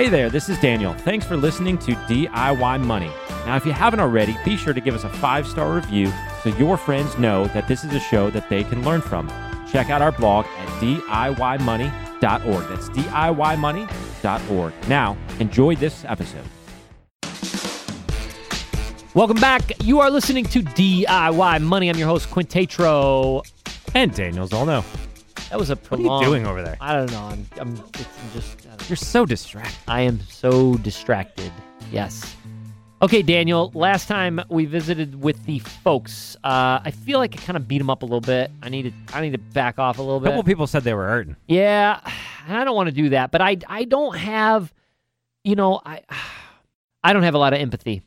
Hey there, this is Daniel. Thanks for listening to DIY Money. Now, if you haven't already, be sure to give us a five star review so your friends know that this is a show that they can learn from. Check out our blog at DIYmoney.org. That's DIYmoney.org. Now, enjoy this episode. Welcome back. You are listening to DIY Money. I'm your host, Quint Tatro. And Daniel Zolno. That was a What are you doing over there? I don't know. I'm, I'm, it's, I'm just. You're so distracted. I am so distracted. Yes. Okay, Daniel. Last time we visited with the folks, uh, I feel like I kind of beat them up a little bit. I need to. I need to back off a little A bit. couple people said they were hurting. Yeah, I don't want to do that, but I I don't have, you know, I I don't have a lot of empathy,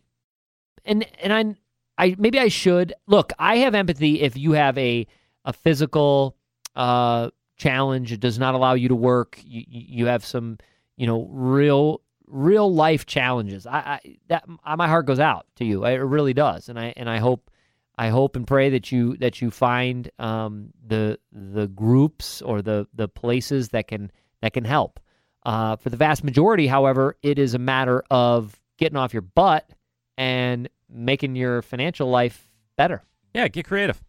and and I I maybe I should look. I have empathy if you have a a physical uh challenge. It does not allow you to work. You you have some you know real real life challenges. I, I that my heart goes out to you. It really does, and I and I hope. I hope and pray that you that you find um, the the groups or the the places that can that can help. Uh, for the vast majority, however, it is a matter of getting off your butt and making your financial life better. Yeah, get creative.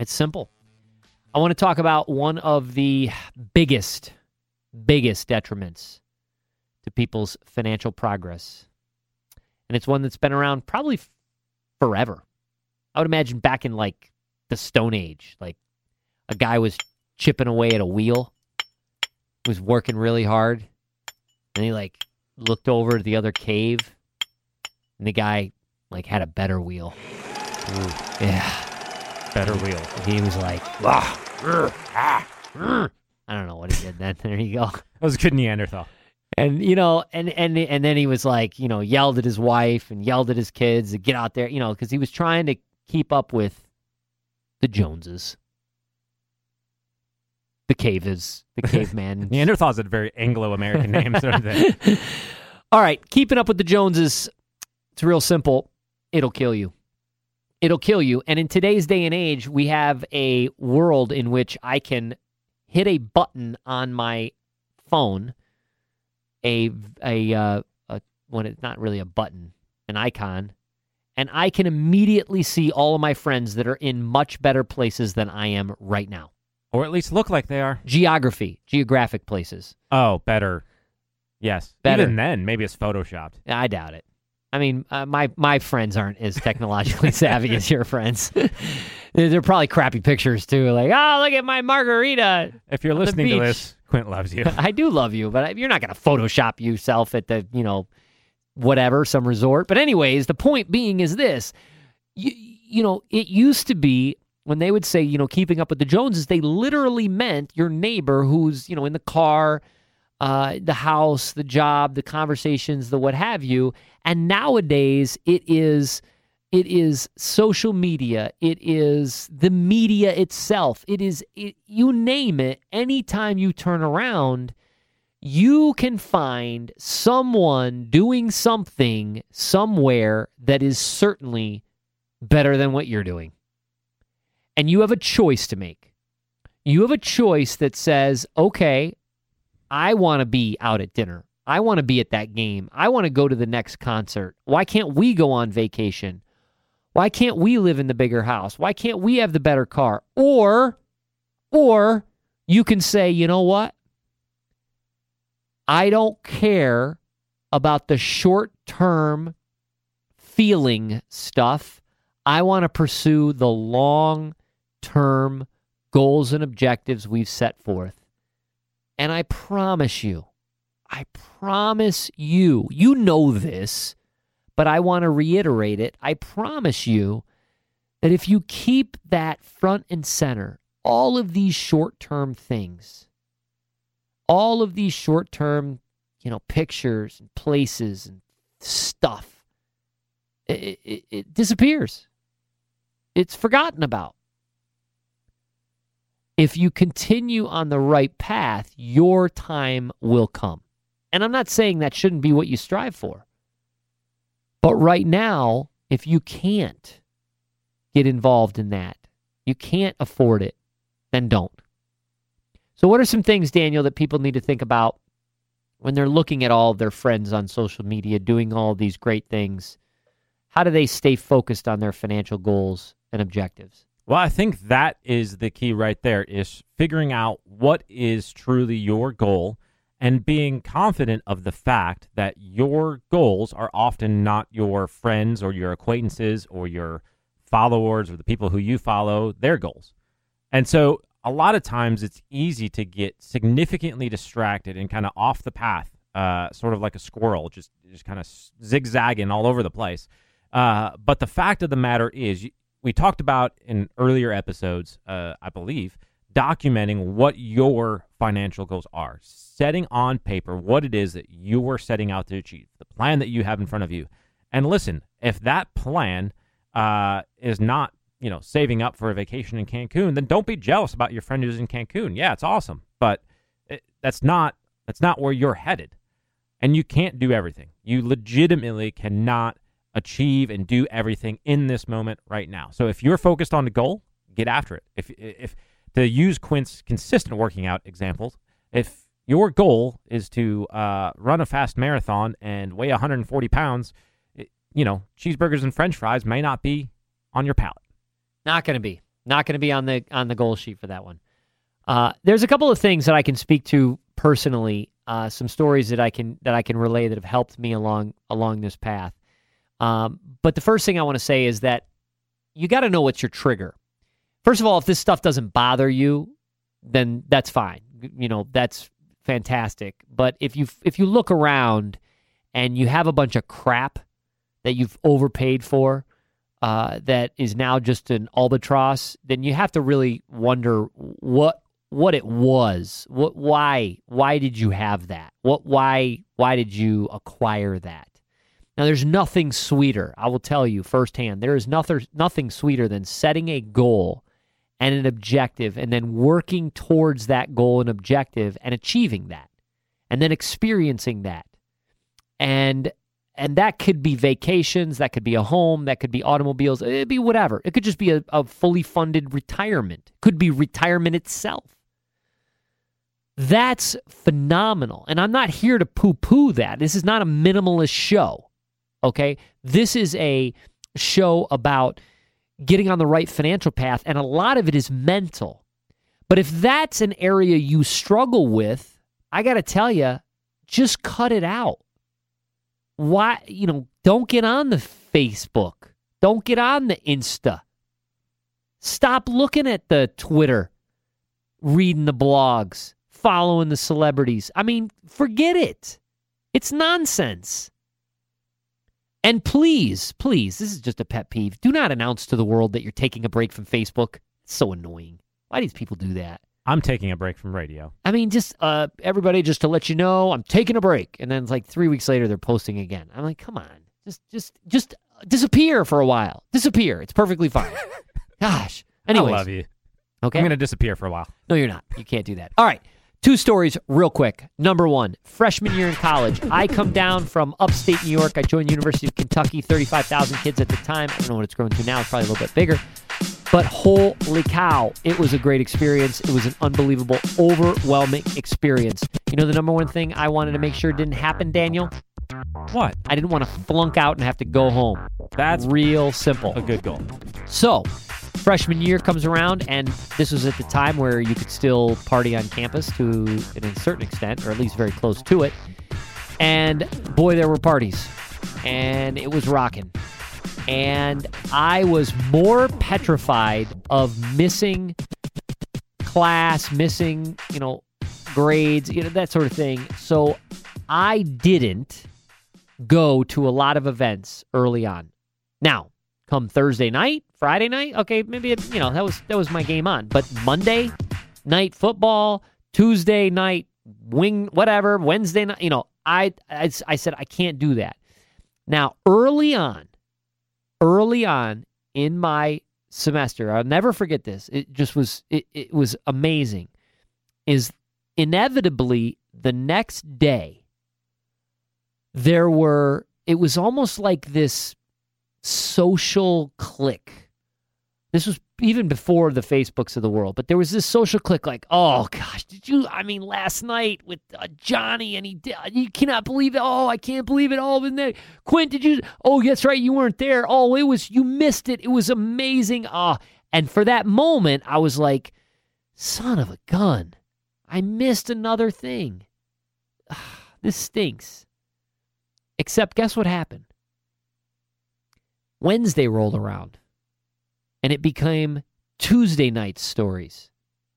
It's simple. I want to talk about one of the biggest, biggest detriments to people's financial progress. And it's one that's been around probably f- forever. I would imagine back in like the Stone Age, like a guy was chipping away at a wheel, was working really hard, and he like looked over at the other cave, and the guy like had a better wheel. Mm. Yeah. Better wheel. He was like, "Ah, grr, ah, grr." I don't know what he did then. There you go. That was a good Neanderthal. And you know, and and and then he was like, you know, yelled at his wife and yelled at his kids to get out there, you know, because he was trying to keep up with the Joneses, the caves, the caveman. Neanderthals had very Anglo-American names, don't they? All right, keeping up with the Joneses, it's real simple. It'll kill you. It'll kill you. And in today's day and age, we have a world in which I can hit a button on my phone, a a uh, a when it's not really a button, an icon, and I can immediately see all of my friends that are in much better places than I am right now. Or at least look like they are. Geography, geographic places. Oh, better. Yes. Better. Even then, maybe it's photoshopped. I doubt it. I mean, uh, my my friends aren't as technologically savvy as your friends. they're, probably crappy pictures too. Like, oh, look at my margarita. If you're listening to this, Quint loves you. I do love you, but you're not going to Photoshop yourself at the you know whatever some resort. But anyways, the point being is this: you, you know, it used to be when they would say you know keeping up with the Joneses, they literally meant your neighbor who's you know in the car. Uh, the house, the job, the conversations, the what have you, and nowadays it is it is social media. It is the media itself. It is it, you name it. Anytime you turn around you can find someone doing something somewhere that is certainly better than what you're doing. And you have a choice to make. You have a choice that says okay i want to be out at dinner i want to be at that game i want to go to the next concert why can't we go on vacation why can't we live in the bigger house? Why can't we have the better car? Or or you can say, "You know what? I don't care about the short-term feeling stuff. I want to pursue the long-term goals and objectives we've set forth." And I promise you, I promise you, you know this but I want to reiterate it. I promise you that if you keep that front and center, all of these short term things, all of these short term, you know, pictures and places and stuff, it, it, it disappears. It's forgotten about. If you continue on the right path, your time will come. And I'm not saying that shouldn't be what you strive for. But right now, if you can't get involved in that, you can't afford it, then don't. So, what are some things, Daniel, that people need to think about when they're looking at all their friends on social media doing all these great things, how do they stay focused on their financial goals and objectives? Well, I think that is the key right there is figuring out what is truly your goal and being confident of the fact that your goals are often not your friends or your acquaintances or your followers or the people who you follow, their goals. And so a lot of times it's easy to get significantly distracted and kind of off the path, uh, sort of like a squirrel, just just kind of zigzagging all over the place. Uh, but the fact of the matter is, we talked about in earlier episodes, uh, I believe, documenting what your financial goals are, setting on paper what it is that you are setting out to achieve, the plan that you have in front of you. And listen, if that plan uh, is not you know, saving up for a vacation in Cancun, then don't be jealous about your friend who's in Cancun. Yeah, it's awesome, but it, that's not that's not where you're headed. And you can't do everything. You legitimately cannot achieve and do everything in this moment right now. So if you're focused on the goal, get after it. If if to use Quint's consistent working out examples, if your goal is to uh, run a fast marathon and weigh 140 pounds, it, you know cheeseburgers and French fries may not be on your palate. Not going to be. Not going to be on the on the goal sheet for that one. Uh, there's a couple of things that I can speak to personally. Uh, some stories that I can that I can relay that have helped me along along this path. Um, but the first thing I want to say is that you got to know what's your trigger. First of all, if this stuff doesn't bother you, then that's fine. You know that's fantastic. But if you if you look around and you have a bunch of crap that you've overpaid for, uh, that is now just an albatross, then you have to really wonder what what it was. What why why did you have that? What why why did you acquire that? Now there's nothing sweeter, I will tell you firsthand. There is nothing nothing sweeter than setting a goal and an objective and then working towards that goal and objective and achieving that. And then experiencing that. And and that could be vacations, that could be a home, that could be automobiles, it'd be whatever. It could just be a, a fully funded retirement, could be retirement itself. That's phenomenal. And I'm not here to poo poo that. This is not a minimalist show. Okay. This is a show about getting on the right financial path, and a lot of it is mental. But if that's an area you struggle with, I got to tell you, just cut it out. Why you know don't get on the facebook. Don't get on the insta. Stop looking at the twitter reading the blogs following the celebrities. I mean forget it. It's nonsense and please please this is just a pet peeve do not announce to the world that you're taking a break from facebook it's so annoying why do these people do that I'm taking a break from radio. I mean, just uh, everybody, just to let you know, I'm taking a break, and then it's like three weeks later they're posting again. I'm like, come on, just, just, just disappear for a while. Disappear. It's perfectly fine. Gosh. Anyways, I love you. Okay. I'm going to disappear for a while. No, you're not. You can't do that. All right. Two stories real quick. Number one, freshman year in college. I come down from upstate New York. I joined University of Kentucky, 35,000 kids at the time. I don't know what it's grown to now. It's probably a little bit bigger. But holy cow, it was a great experience. It was an unbelievable, overwhelming experience. You know, the number one thing I wanted to make sure didn't happen, Daniel? What? I didn't want to flunk out and have to go home. That's real simple. A good goal. So, freshman year comes around, and this was at the time where you could still party on campus to an certain extent, or at least very close to it. And boy, there were parties, and it was rocking and I was more petrified of missing class, missing, you know, grades, you know, that sort of thing. So I didn't go to a lot of events early on. Now, come Thursday night, Friday night, okay, maybe it, you know, that was that was my game on. But Monday night football, Tuesday night wing whatever, Wednesday night, you know, I I, I said I can't do that. Now, early on, early on in my semester, I'll never forget this. It just was it, it was amazing. Is inevitably the next day there were it was almost like this social clique. This was even before the Facebooks of the world, but there was this social click like, oh gosh, did you? I mean, last night with uh, Johnny and he did, you cannot believe it. Oh, I can't believe it. Oh, and then Quint, did you? Oh, that's right, you weren't there. Oh, it was, you missed it. It was amazing. Ah, and for that moment, I was like, son of a gun, I missed another thing. this stinks. Except, guess what happened? Wednesday rolled around and it became Tuesday night stories.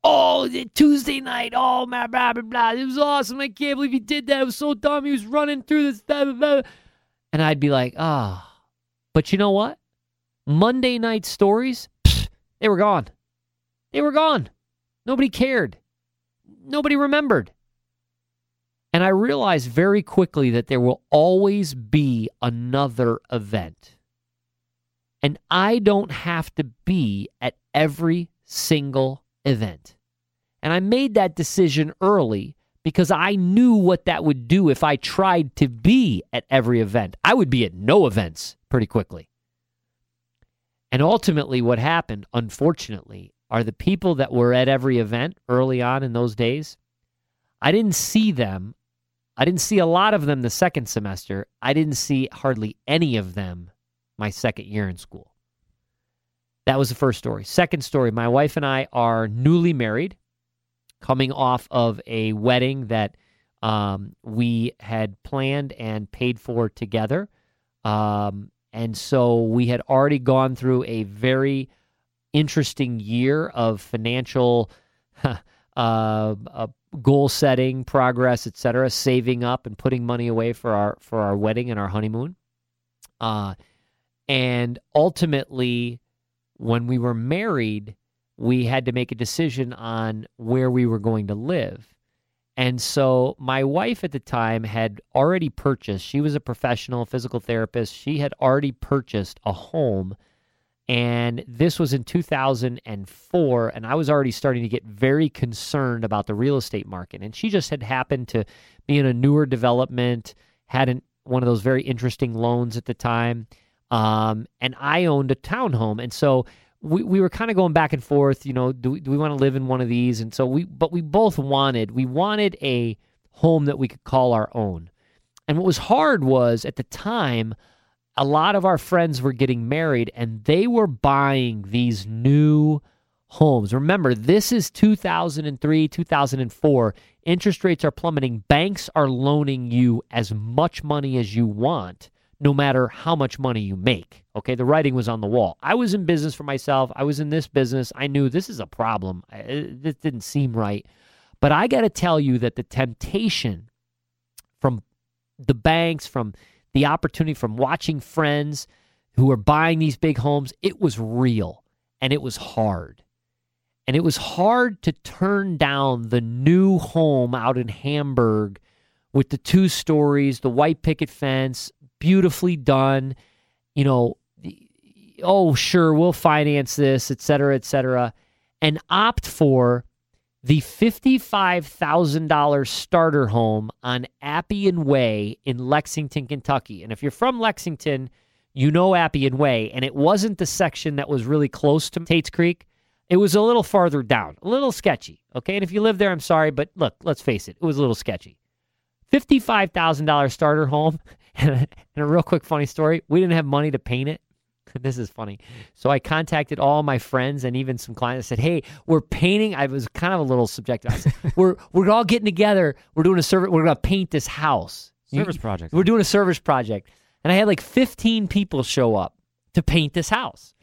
Oh, Tuesday night. Oh, blah, blah, blah, blah. It was awesome. I can't believe he did that. It was so dumb. He was running through this. Blah, blah, blah. And I'd be like, ah. Oh. But you know what? Monday night stories, pfft, they were gone. They were gone. Nobody cared. Nobody remembered. And I realized very quickly that there will always be another event. And I don't have to be at every single event. And I made that decision early because I knew what that would do if I tried to be at every event. I would be at no events pretty quickly. And ultimately, what happened, unfortunately, are the people that were at every event early on in those days. I didn't see them. I didn't see a lot of them the second semester. I didn't see hardly any of them my second year in school. That was the first story. Second story my wife and I are newly married, coming off of a wedding that um, we had planned and paid for together. Um, and so we had already gone through a very interesting year of financial uh, uh, goal setting, progress, etc., saving up and putting money away for our for our wedding and our honeymoon. Uh, and ultimately, when we were married, we had to make a decision on where we were going to live. And so my wife at the time had already purchased, she was a professional physical therapist. She had already purchased a home. And this was in 2004. And I was already starting to get very concerned about the real estate market. And she just had happened to be in a newer development, had an, one of those very interesting loans at the time. Um, and I owned a townhome. And so we, we were kind of going back and forth, you know, do we, do we want to live in one of these? And so we, but we both wanted, we wanted a home that we could call our own. And what was hard was at the time, a lot of our friends were getting married and they were buying these new homes. Remember, this is 2003, 2004. Interest rates are plummeting. Banks are loaning you as much money as you want no matter how much money you make. Okay, the writing was on the wall. I was in business for myself. I was in this business. I knew this is a problem. Uh, this didn't seem right. But I got to tell you that the temptation from the banks, from the opportunity, from watching friends who were buying these big homes, it was real and it was hard. And it was hard to turn down the new home out in Hamburg with the two stories, the white picket fence, beautifully done. You know, oh, sure, we'll finance this, et cetera, et cetera, and opt for the $55,000 starter home on Appian Way in Lexington, Kentucky. And if you're from Lexington, you know Appian Way, and it wasn't the section that was really close to Tate's Creek. It was a little farther down, a little sketchy. Okay. And if you live there, I'm sorry, but look, let's face it, it was a little sketchy. $55,000 starter home and a real quick funny story we didn't have money to paint it. This is funny. So I contacted all my friends and even some clients. I said, "Hey, we're painting." I was kind of a little subjective. I said, "We're we're all getting together. We're doing a service. We're going to paint this house. Service you, project. We're doing a service project." And I had like 15 people show up to paint this house.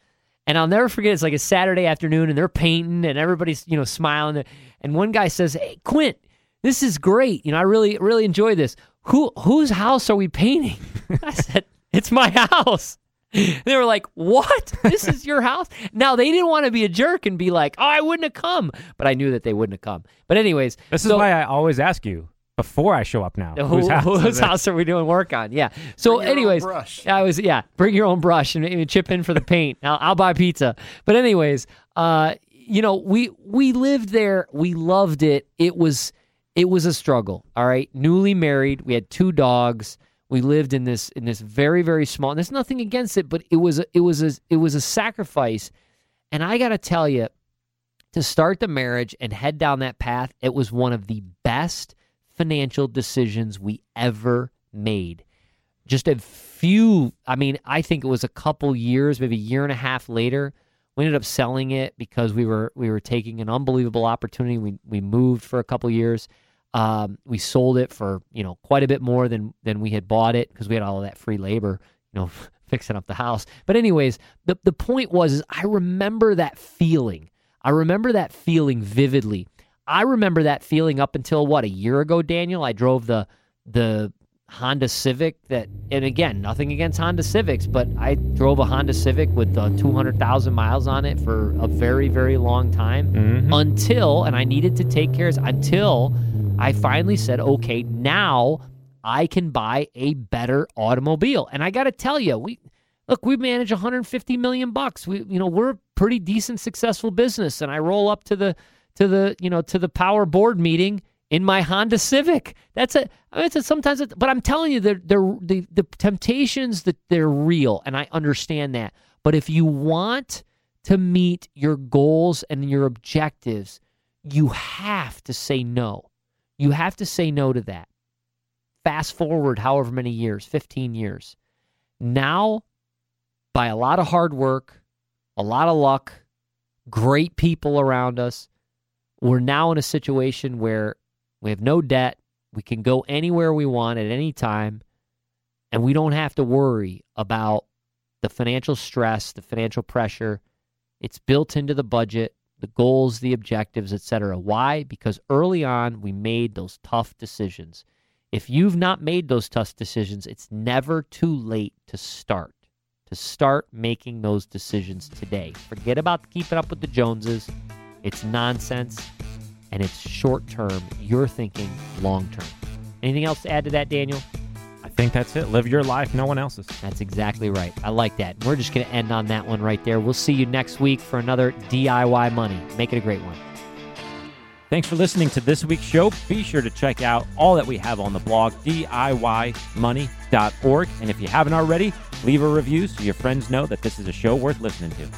And I'll never forget. It's like a Saturday afternoon, and they're painting, and everybody's you know smiling. And one guy says, "Hey, Quint, this is great. You know, I really really enjoy this who whose house are we painting? I said, it's my house. They were like, "What? This is your house?" Now they didn't want to be a jerk and be like, "Oh, I wouldn't have come," but I knew that they wouldn't have come. But anyways, this so, is why I always ask you before I show up. Now, who, whose, house, whose house, are we doing work on? Yeah. So, anyways, I was yeah, bring your own brush and, and chip in for the paint. I'll, I'll buy pizza. But anyways, uh, you know, we we lived there. We loved it. It was it was a struggle. All right, newly married, we had two dogs. We lived in this in this very very small. And there's nothing against it, but it was a, it was a it was a sacrifice. And I got to tell you, to start the marriage and head down that path, it was one of the best financial decisions we ever made. Just a few, I mean, I think it was a couple years, maybe a year and a half later, we ended up selling it because we were we were taking an unbelievable opportunity. We we moved for a couple years. Um, we sold it for you know quite a bit more than than we had bought it because we had all of that free labor, you know, fixing up the house. But anyways, the the point was is I remember that feeling. I remember that feeling vividly. I remember that feeling up until what a year ago, Daniel. I drove the the Honda Civic that, and again, nothing against Honda Civics, but I drove a Honda Civic with uh, 200,000 miles on it for a very, very long time Mhm. until, and I needed to take care of until I finally said, okay, now I can buy a better automobile. And I got to tell you, we look, we manage 150 million bucks. We, you know, we're a pretty decent, successful business. And I roll up to the, to the, you know, to the power board meeting in my Honda Civic. That's a, I mean, sometimes, it, but I'm telling you, they're, they're, the, the temptations that they're real. And I understand that. But if you want to meet your goals and your objectives, you have to say no. You have to say no to that. Fast forward however many years, 15 years. Now, by a lot of hard work, a lot of luck, great people around us, we're now in a situation where we have no debt. We can go anywhere we want at any time, and we don't have to worry about the financial stress, the financial pressure. It's built into the budget, the goals, the objectives, etc. Why? Because early on we made those tough decisions. If you've not made those tough decisions, it's never too late to start. To start making those decisions today. Forget about keeping up with the Joneses. It's nonsense and it's short term. You're thinking long term. Anything else to add to that, Daniel? Think that's it. Live your life, no one else's. That's exactly right. I like that. We're just going to end on that one right there. We'll see you next week for another DIY Money. Make it a great one. Thanks for listening to this week's show. Be sure to check out all that we have on the blog, DIYmoney.org. And if you haven't already, leave a review so your friends know that this is a show worth listening to.